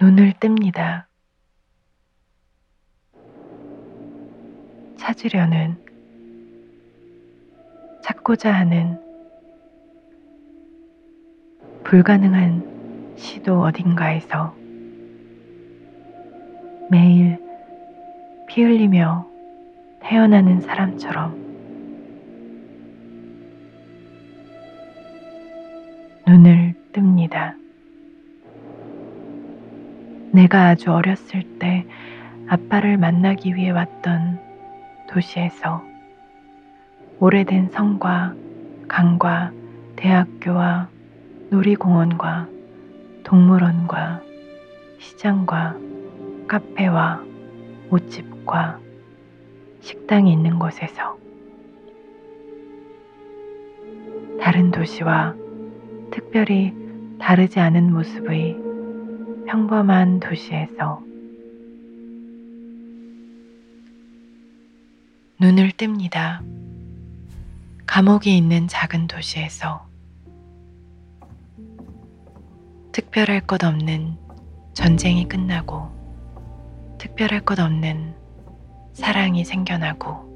눈을 뜹니다. 찾으려는, 찾고자 하는 불가능한 시도 어딘가에서 매일 피 흘리며 태어나는 사람처럼 눈을 뜹니다. 내가 아주 어렸을 때 아빠를 만나기 위해 왔던 도시에서 오래된 성과 강과 대학교와 놀이공원과 동물원과 시장과 카페와 옷집과 식당이 있는 곳에서 다른 도시와 특별히 다르지 않은 모습의 평범한 도시에서 눈을 뜹니다. 감옥이 있는 작은 도시에서 특별할 것 없는 전쟁이 끝나고 특별할 것 없는 사랑이 생겨나고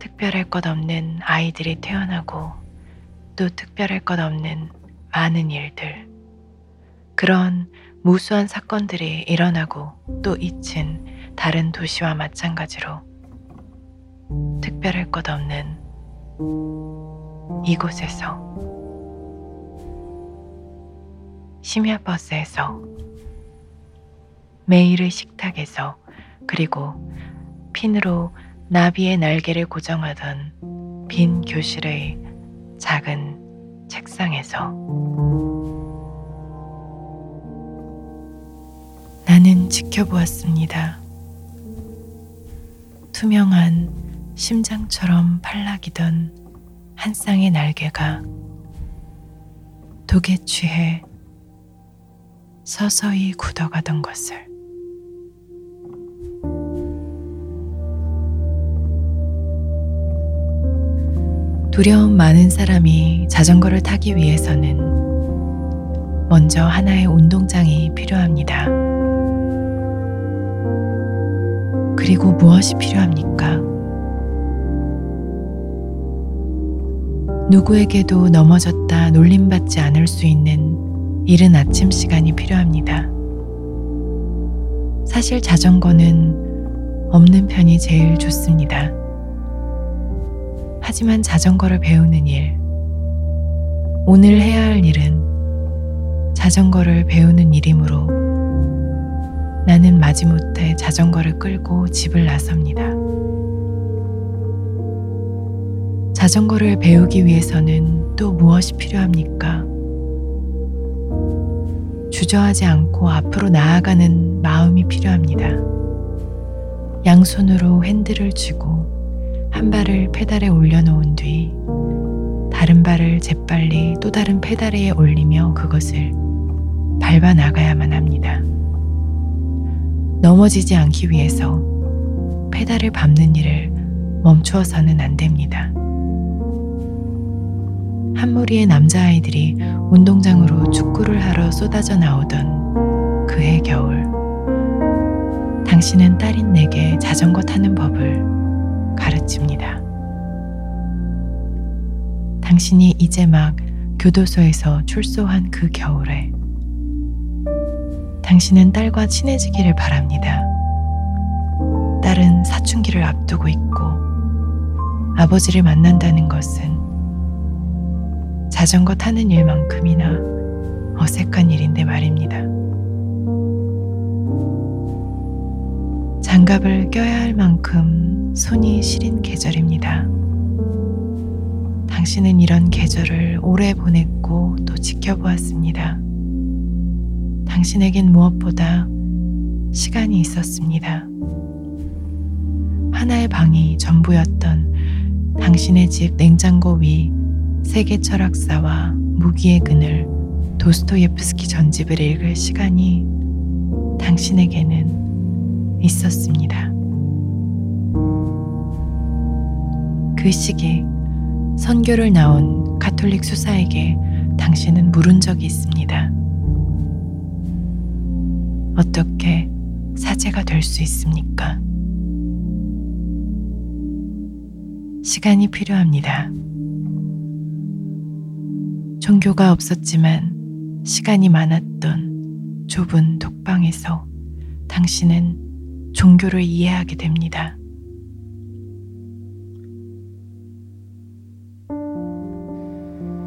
특별할 것 없는 아이들이 태어나고 또 특별할 것 없는 많은 일들. 그런 무수한 사건들이 일어나고 또 잊힌 다른 도시와 마찬가지로 특별할 것 없는 이곳에서 심야 버스에서 매일의 식탁에서 그리고 핀으로 나비의 날개를 고정하던 빈 교실의 작은 책상에서 나는 지켜보았습니다. 투명한 심장처럼 팔락이던 한 쌍의 날개가 독에 취해 서서히 굳어가던 것을 두려움 많은 사람이 자전거를 타기 위해서는 먼저 하나의 운동장이 필요합니다. 그리고 무엇이 필요합니까? 누구에게도 넘어졌다 놀림받지 않을 수 있는 이른 아침 시간이 필요합니다. 사실 자전거는 없는 편이 제일 좋습니다. 하지만 자전거를 배우는 일, 오늘 해야 할 일은 자전거를 배우는 일이므로 나는 마지못해 자전거를 끌고 집을 나섭니다. 자전거를 배우기 위해서는 또 무엇이 필요합니까? 주저하지 않고 앞으로 나아가는 마음이 필요합니다. 양손으로 핸들을 쥐고 한 발을 페달에 올려놓은 뒤 다른 발을 재빨리 또 다른 페달에 올리며 그것을 밟아 나가야만 합니다. 넘어지지 않기 위해서 페달을 밟는 일을 멈추어서는 안 됩니다. 한 무리의 남자아이들이 운동장으로 축구를 하러 쏟아져 나오던 그해 겨울. 당신은 딸인 내게 자전거 타는 법을 가르칩니다. 당신이 이제 막 교도소에서 출소한 그 겨울에 당신은 딸과 친해지기를 바랍니다. 딸은 사춘기를 앞두고 있고 아버지를 만난다는 것은 자전거 타는 일만큼이나 어색한 일인데 말입니다. 장갑을 껴야 할 만큼 손이 시린 계절입니다. 당신은 이런 계절을 오래 보냈고 또 지켜보았습니다. 당신에겐 무엇보다 시간이 있었습니다. 하나의 방이 전부였던 당신의 집 냉장고 위 세계 철학사와 무기의 그늘 도스토예프스키 전집을 읽을 시간이 당신에게는 있었습니다. 그 시기 선교를 나온 가톨릭 수사에게 당신은 물은 적이 있습니다. 어떻게 사제가 될 수 있습니까? 시간이 필요합니다. 종교가 없었지만 시간이 많았던 좁은 독방에서 당신은 종교를 이해하게 됩니다.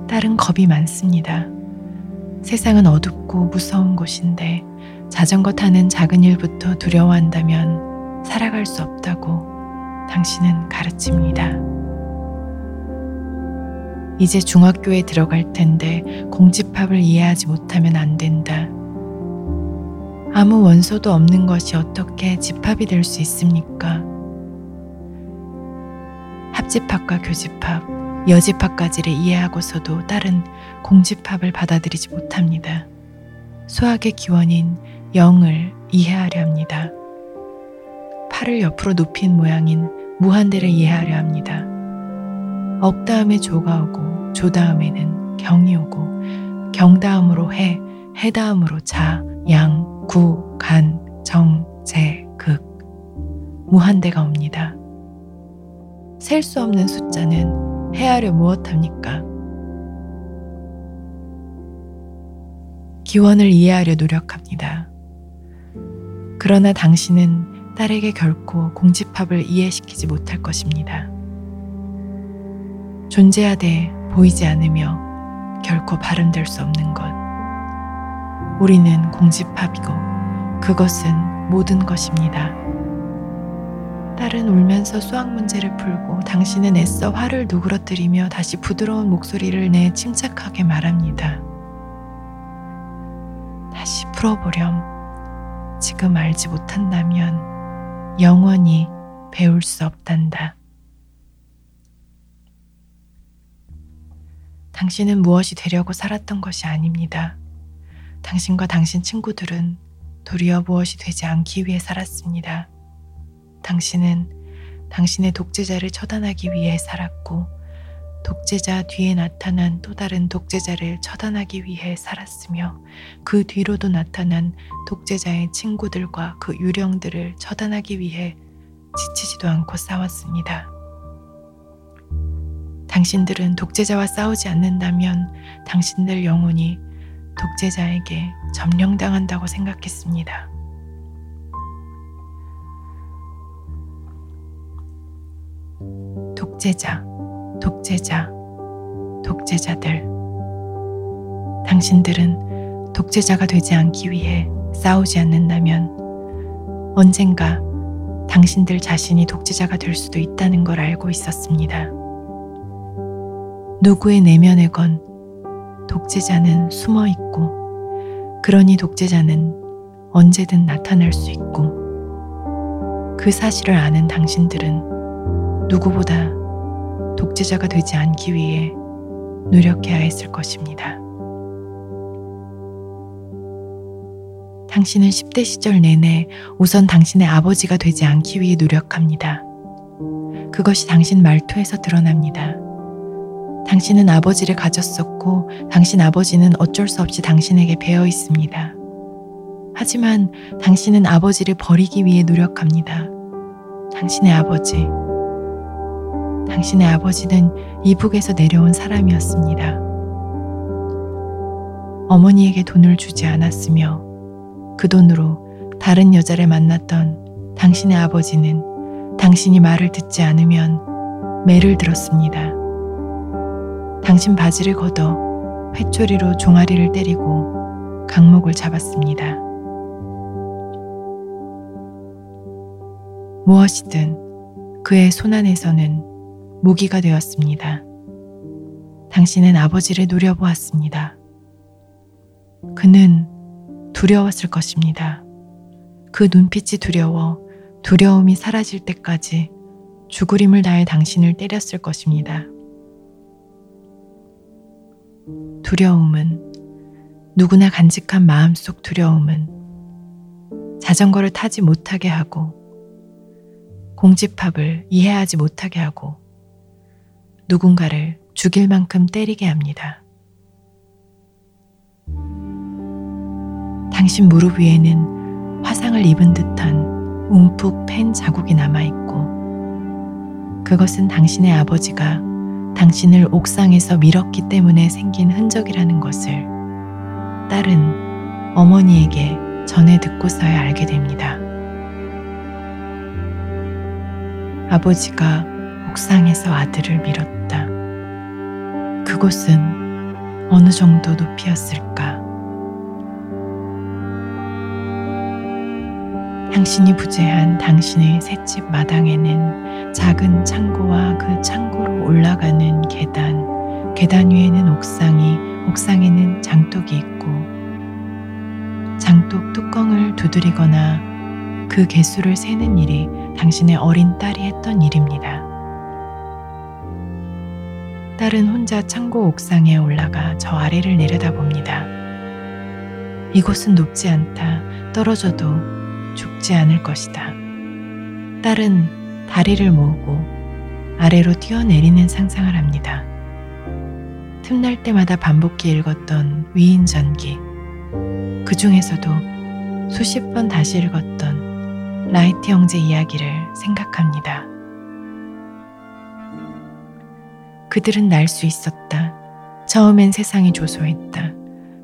딸은 겁이 많습니다. 세상은 어둡고 무서운 곳인데 자전거 타는 작은 일부터 두려워한다면 살아갈 수 없다고 당신은 가르칩니다. 이제 중학교에 들어갈 텐데 공집합을 이해하지 못하면 안 된다. 아무 원소도 없는 것이 어떻게 집합이 될 수 있습니까? 합집합과 교집합, 여집합까지를 이해하고서도 딸은 공집합을 받아들이지 못합니다. 수학의 기원인 영을 이해하려 합니다. 팔을 옆으로 높인 모양인 무한대를 이해하려 합니다. 억 다음에 조가 오고 조 다음에는 경이 오고 경 다음으로 해, 해 다음으로 자, 양, 구, 간, 정, 재, 극 무한대가 옵니다. 셀 수 없는 숫자는 헤아려 무엇합니까? 기원을 이해하려 노력합니다. 그러나 당신은 딸에게 결코 공집합을 이해시키지 못할 것입니다. 존재하되 보이지 않으며 결코 발음될 수 없는 것. 우리는 공집합이고 그것은 모든 것입니다. 딸은 울면서 수학 문제를 풀고 당신은 애써 화를 누그러뜨리며 다시 부드러운 목소리를 내 침착하게 말합니다. 다시 풀어보렴. 지금 알지 못한다면 영원히 배울 수 없단다. 당신은 무엇이 되려고 살았던 것이 아닙니다. 당신과 당신 친구들은 도리어 무엇이 되지 않기 위해 살았습니다. 당신은 당신의 독재자를 처단하기 위해 살았고, 독재자 뒤에 나타난 또 다른 독재자를 처단하기 위해 살았으며, 그 뒤로도 나타난 독재자의 친구들과 그 유령들을 처단하기 위해 지치지도 않고 싸웠습니다. 당신들은 독재자와 싸우지 않는다면 당신들 영혼이 독재자에게 점령당한다고 생각했습니다. 독재자, 독재자, 독재자들. 당신들은 독재자가 되지 않기 위해 싸우지 않는다면 언젠가 당신들 자신이 독재자가 될 수도 있다는 걸 알고 있었습니다. 누구의 내면에 건 독재자는 숨어 있고, 그러니 독재자는 언제든 나타날 수 있고, 그 사실을 아는 당신들은 누구보다 독재자가 되지 않기 위해 노력해야 했을 것입니다. 당신은 10대 시절 내내 우선 당신의 아버지가 되지 않기 위해 노력합니다. 그것이 당신 말투에서 드러납니다. 당신은 아버지를 가졌었고 당신 아버지는 어쩔 수 없이 당신에게 배어 있습니다. 하지만 당신은 아버지를 버리기 위해 노력합니다. 당신의 아버지. 당신의 아버지는 이북에서 내려온 사람이었습니다. 어머니에게 돈을 주지 않았으며 그 돈으로 다른 여자를 만났던 당신의 아버지는 당신이 말을 듣지 않으면 매를 들었습니다. 당신 바지를 걷어 회초리로 종아리를 때리고 강목을 잡았습니다. 무엇이든 그의 손안에서는 무기가 되었습니다. 당신은 아버지를 노려보았습니다. 그는 두려웠을 것입니다. 그 눈빛이 두려워 두려움이 사라질 때까지 죽으림을 다해 당신을 때렸을 것입니다. 두려움은 누구나 간직한 마음속 두려움은 자전거를 타지 못하게 하고 공집합을 이해하지 못하게 하고 누군가를 죽일 만큼 때리게 합니다. 당신 무릎 위에는 화상을 입은 듯한 움푹 팬 자국이 남아있고 그것은 당신의 아버지가 당신을 옥상에서 밀었기 때문에 생긴 흔적이라는 것을 딸은 어머니에게 전해 듣고서야 알게 됩니다. 아버지가 옥상에서 아들을 밀었다. 그곳은 어느 정도 높이였을까? 당신이 부재한 당신의 셋집 마당에는 작은 창고와 그 창고로 올라가는 계단, 계단 위에는 옥상이, 옥상에는 장독이 있고, 장독 뚜껑을 두드리거나 그 개수를 세는 일이 당신의 어린 딸이 했던 일입니다. 딸은 혼자 창고 옥상에 올라가 저 아래를 내려다봅니다. 이곳은 높지 않다. 떨어져도 죽지 않을 것이다. 딸은 다리를 모으고 아래로 뛰어내리는 상상을 합니다. 틈날 때마다 반복해 읽었던 위인전기, 그 중에서도 수십 번 다시 읽었던 라이트 형제 이야기를 생각합니다. 그들은 날 수 있었다. 처음엔 세상이 조소했다.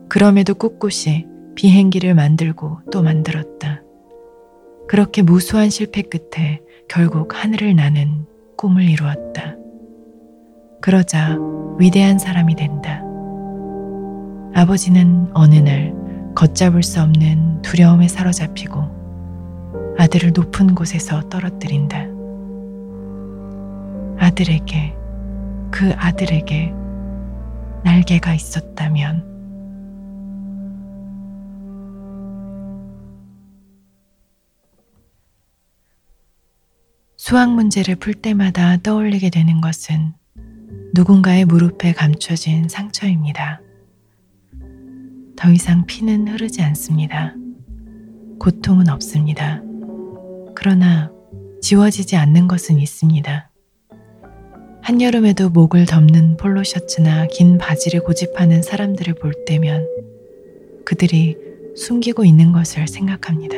그럼에도 꿋꿋이 비행기를 만들고 또 만들었다. 그렇게 무수한 실패 끝에 결국 하늘을 나는 꿈을 이루었다. 그러자 위대한 사람이 된다. 아버지는 어느 날 걷잡을 수 없는 두려움에 사로잡히고 아들을 높은 곳에서 떨어뜨린다. 아들에게, 그 아들에게 날개가 있었다면 수학 문제를 풀 때마다 떠올리게 되는 것은 누군가의 무릎에 감춰진 상처입니다. 더 이상 피는 흐르지 않습니다. 고통은 없습니다. 그러나 지워지지 않는 것은 있습니다. 한여름에도 목을 덮는 폴로 셔츠나 긴 바지를 고집하는 사람들을 볼 때면 그들이 숨기고 있는 것을 생각합니다.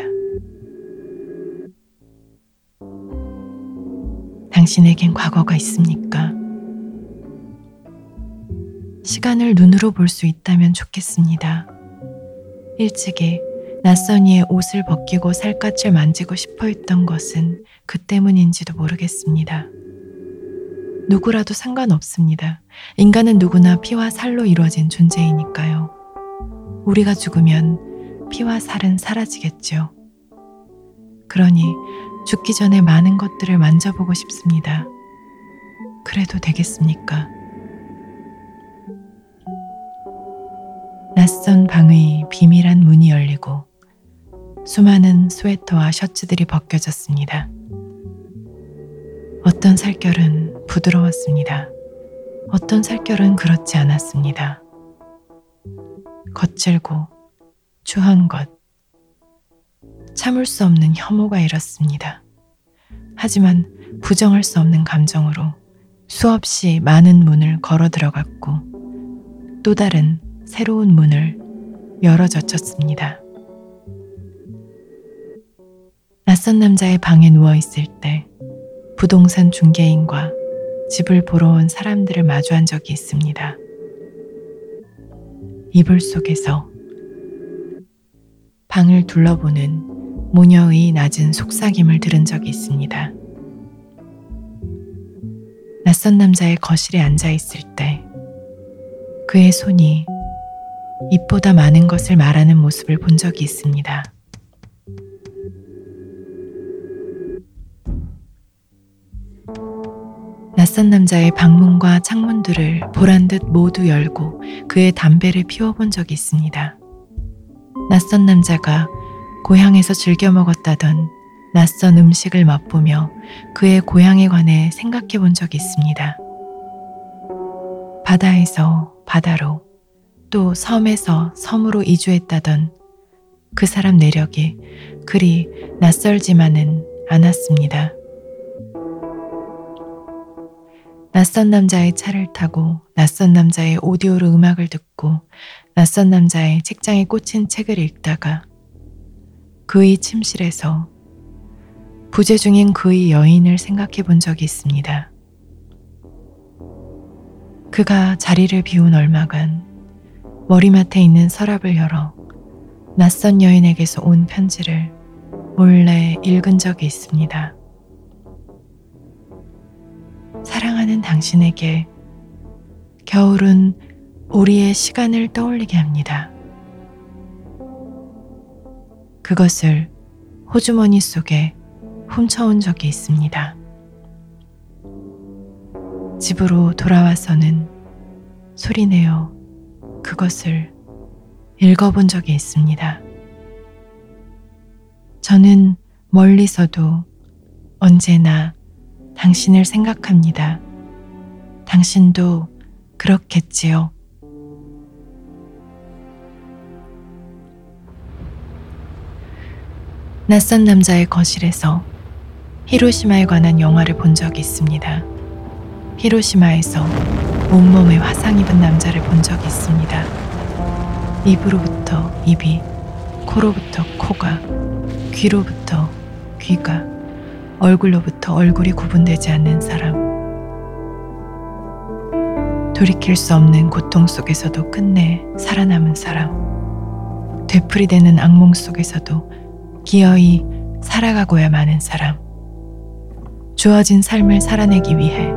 당신에겐 과거가 있습니까? 시간을 눈으로 볼 수 있다면 좋겠습니다. 일찍이 낯선 이의 옷을 벗기고 살갗을 만지고 싶어 했던 것은 그 때문인지도 모르겠습니다. 누구라도 상관없습니다. 인간은 누구나 피와 살로 이루어진 존재이니까요. 우리가 죽으면 피와 살은 사라지겠죠. 그러니 죽기 전에 많은 것들을 만져보고 싶습니다. 그래도 되겠습니까? 낯선 방의 비밀한 문이 열리고 수많은 스웨터와 셔츠들이 벗겨졌습니다. 어떤 살결은 부드러웠습니다. 어떤 살결은 그렇지 않았습니다. 거칠고 추한 것, 참을 수 없는 혐오가 일었습니다. 하지만 부정할 수 없는 감정으로 수없이 많은 문을 걸어 들어갔고 또 다른 새로운 문을 열어 젖혔습니다. 낯선 남자의 방에 누워 있을 때 부동산 중개인과 집을 보러 온 사람들을 마주한 적이 있습니다. 이불 속에서 방을 둘러보는 모녀의 낮은 속삭임을 들은 적이 있습니다. 낯선 남자의 거실에 앉아 있을 때 그의 손이 입보다 많은 것을 말하는 모습을 본 적이 있습니다. 낯선 남자의 방문과 창문들을 보란 듯 모두 열고 그의 담배를 피워본 적이 있습니다. 낯선 남자가 고향에서 즐겨 먹었다던 낯선 음식을 맛보며 그의 고향에 관해 생각해 본 적이 있습니다. 바다에서 바다로 또 섬에서 섬으로 이주했다던 그 사람 내력이 그리 낯설지만은 않았습니다. 낯선 남자의 차를 타고 낯선 남자의 오디오로 음악을 듣고 낯선 남자의 책장에 꽂힌 책을 읽다가 그의 침실에서 부재 중인 그의 여인을 생각해 본 적이 있습니다. 그가 자리를 비운 얼마간 머리맡에 있는 서랍을 열어 낯선 여인에게서 온 편지를 몰래 읽은 적이 있습니다. 사랑하는 당신에게 겨울은 우리의 시간을 떠올리게 합니다. 그것을 호주머니 속에 훔쳐온 적이 있습니다. 집으로 돌아와서는 소리내어 그것을 읽어본 적이 있습니다. 저는 멀리서도 언제나 당신을 생각합니다. 당신도 그렇겠지요. 낯선 남자의 거실에서 히로시마에 관한 영화를 본 적이 있습니다. 히로시마에서 온몸에 화상 입은 남자를 본 적이 있습니다. 입으로부터 입이, 코로부터 코가, 귀로부터 귀가, 얼굴로부터 얼굴이 구분되지 않는 사람. 돌이킬 수 없는 고통 속에서도 끝내 살아남은 사람. 되풀이되는 악몽 속에서도 기어이 살아가고야 마는 사람. 주어진 삶을 살아내기 위해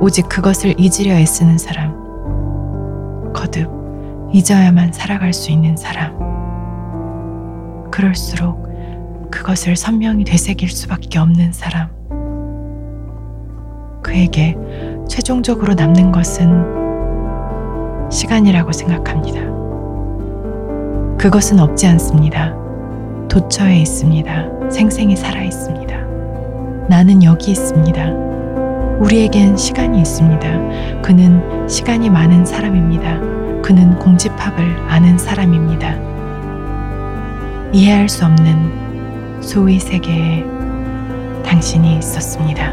오직 그것을 잊으려 애쓰는 사람. 거듭 잊어야만 살아갈 수 있는 사람. 그럴수록 그것을 선명히 되새길 수밖에 없는 사람. 그에게 최종적으로 남는 것은 시간이라고 생각합니다. 그것은 없지 않습니다. 도처에 있습니다. 생생히 살아 있습니다. 나는 여기 있습니다. 우리에겐 시간이 있습니다. 그는 시간이 많은 사람입니다. 그는 공집합을 아는 사람입니다. 이해할 수 없는 소의 세계에 당신이 있었습니다.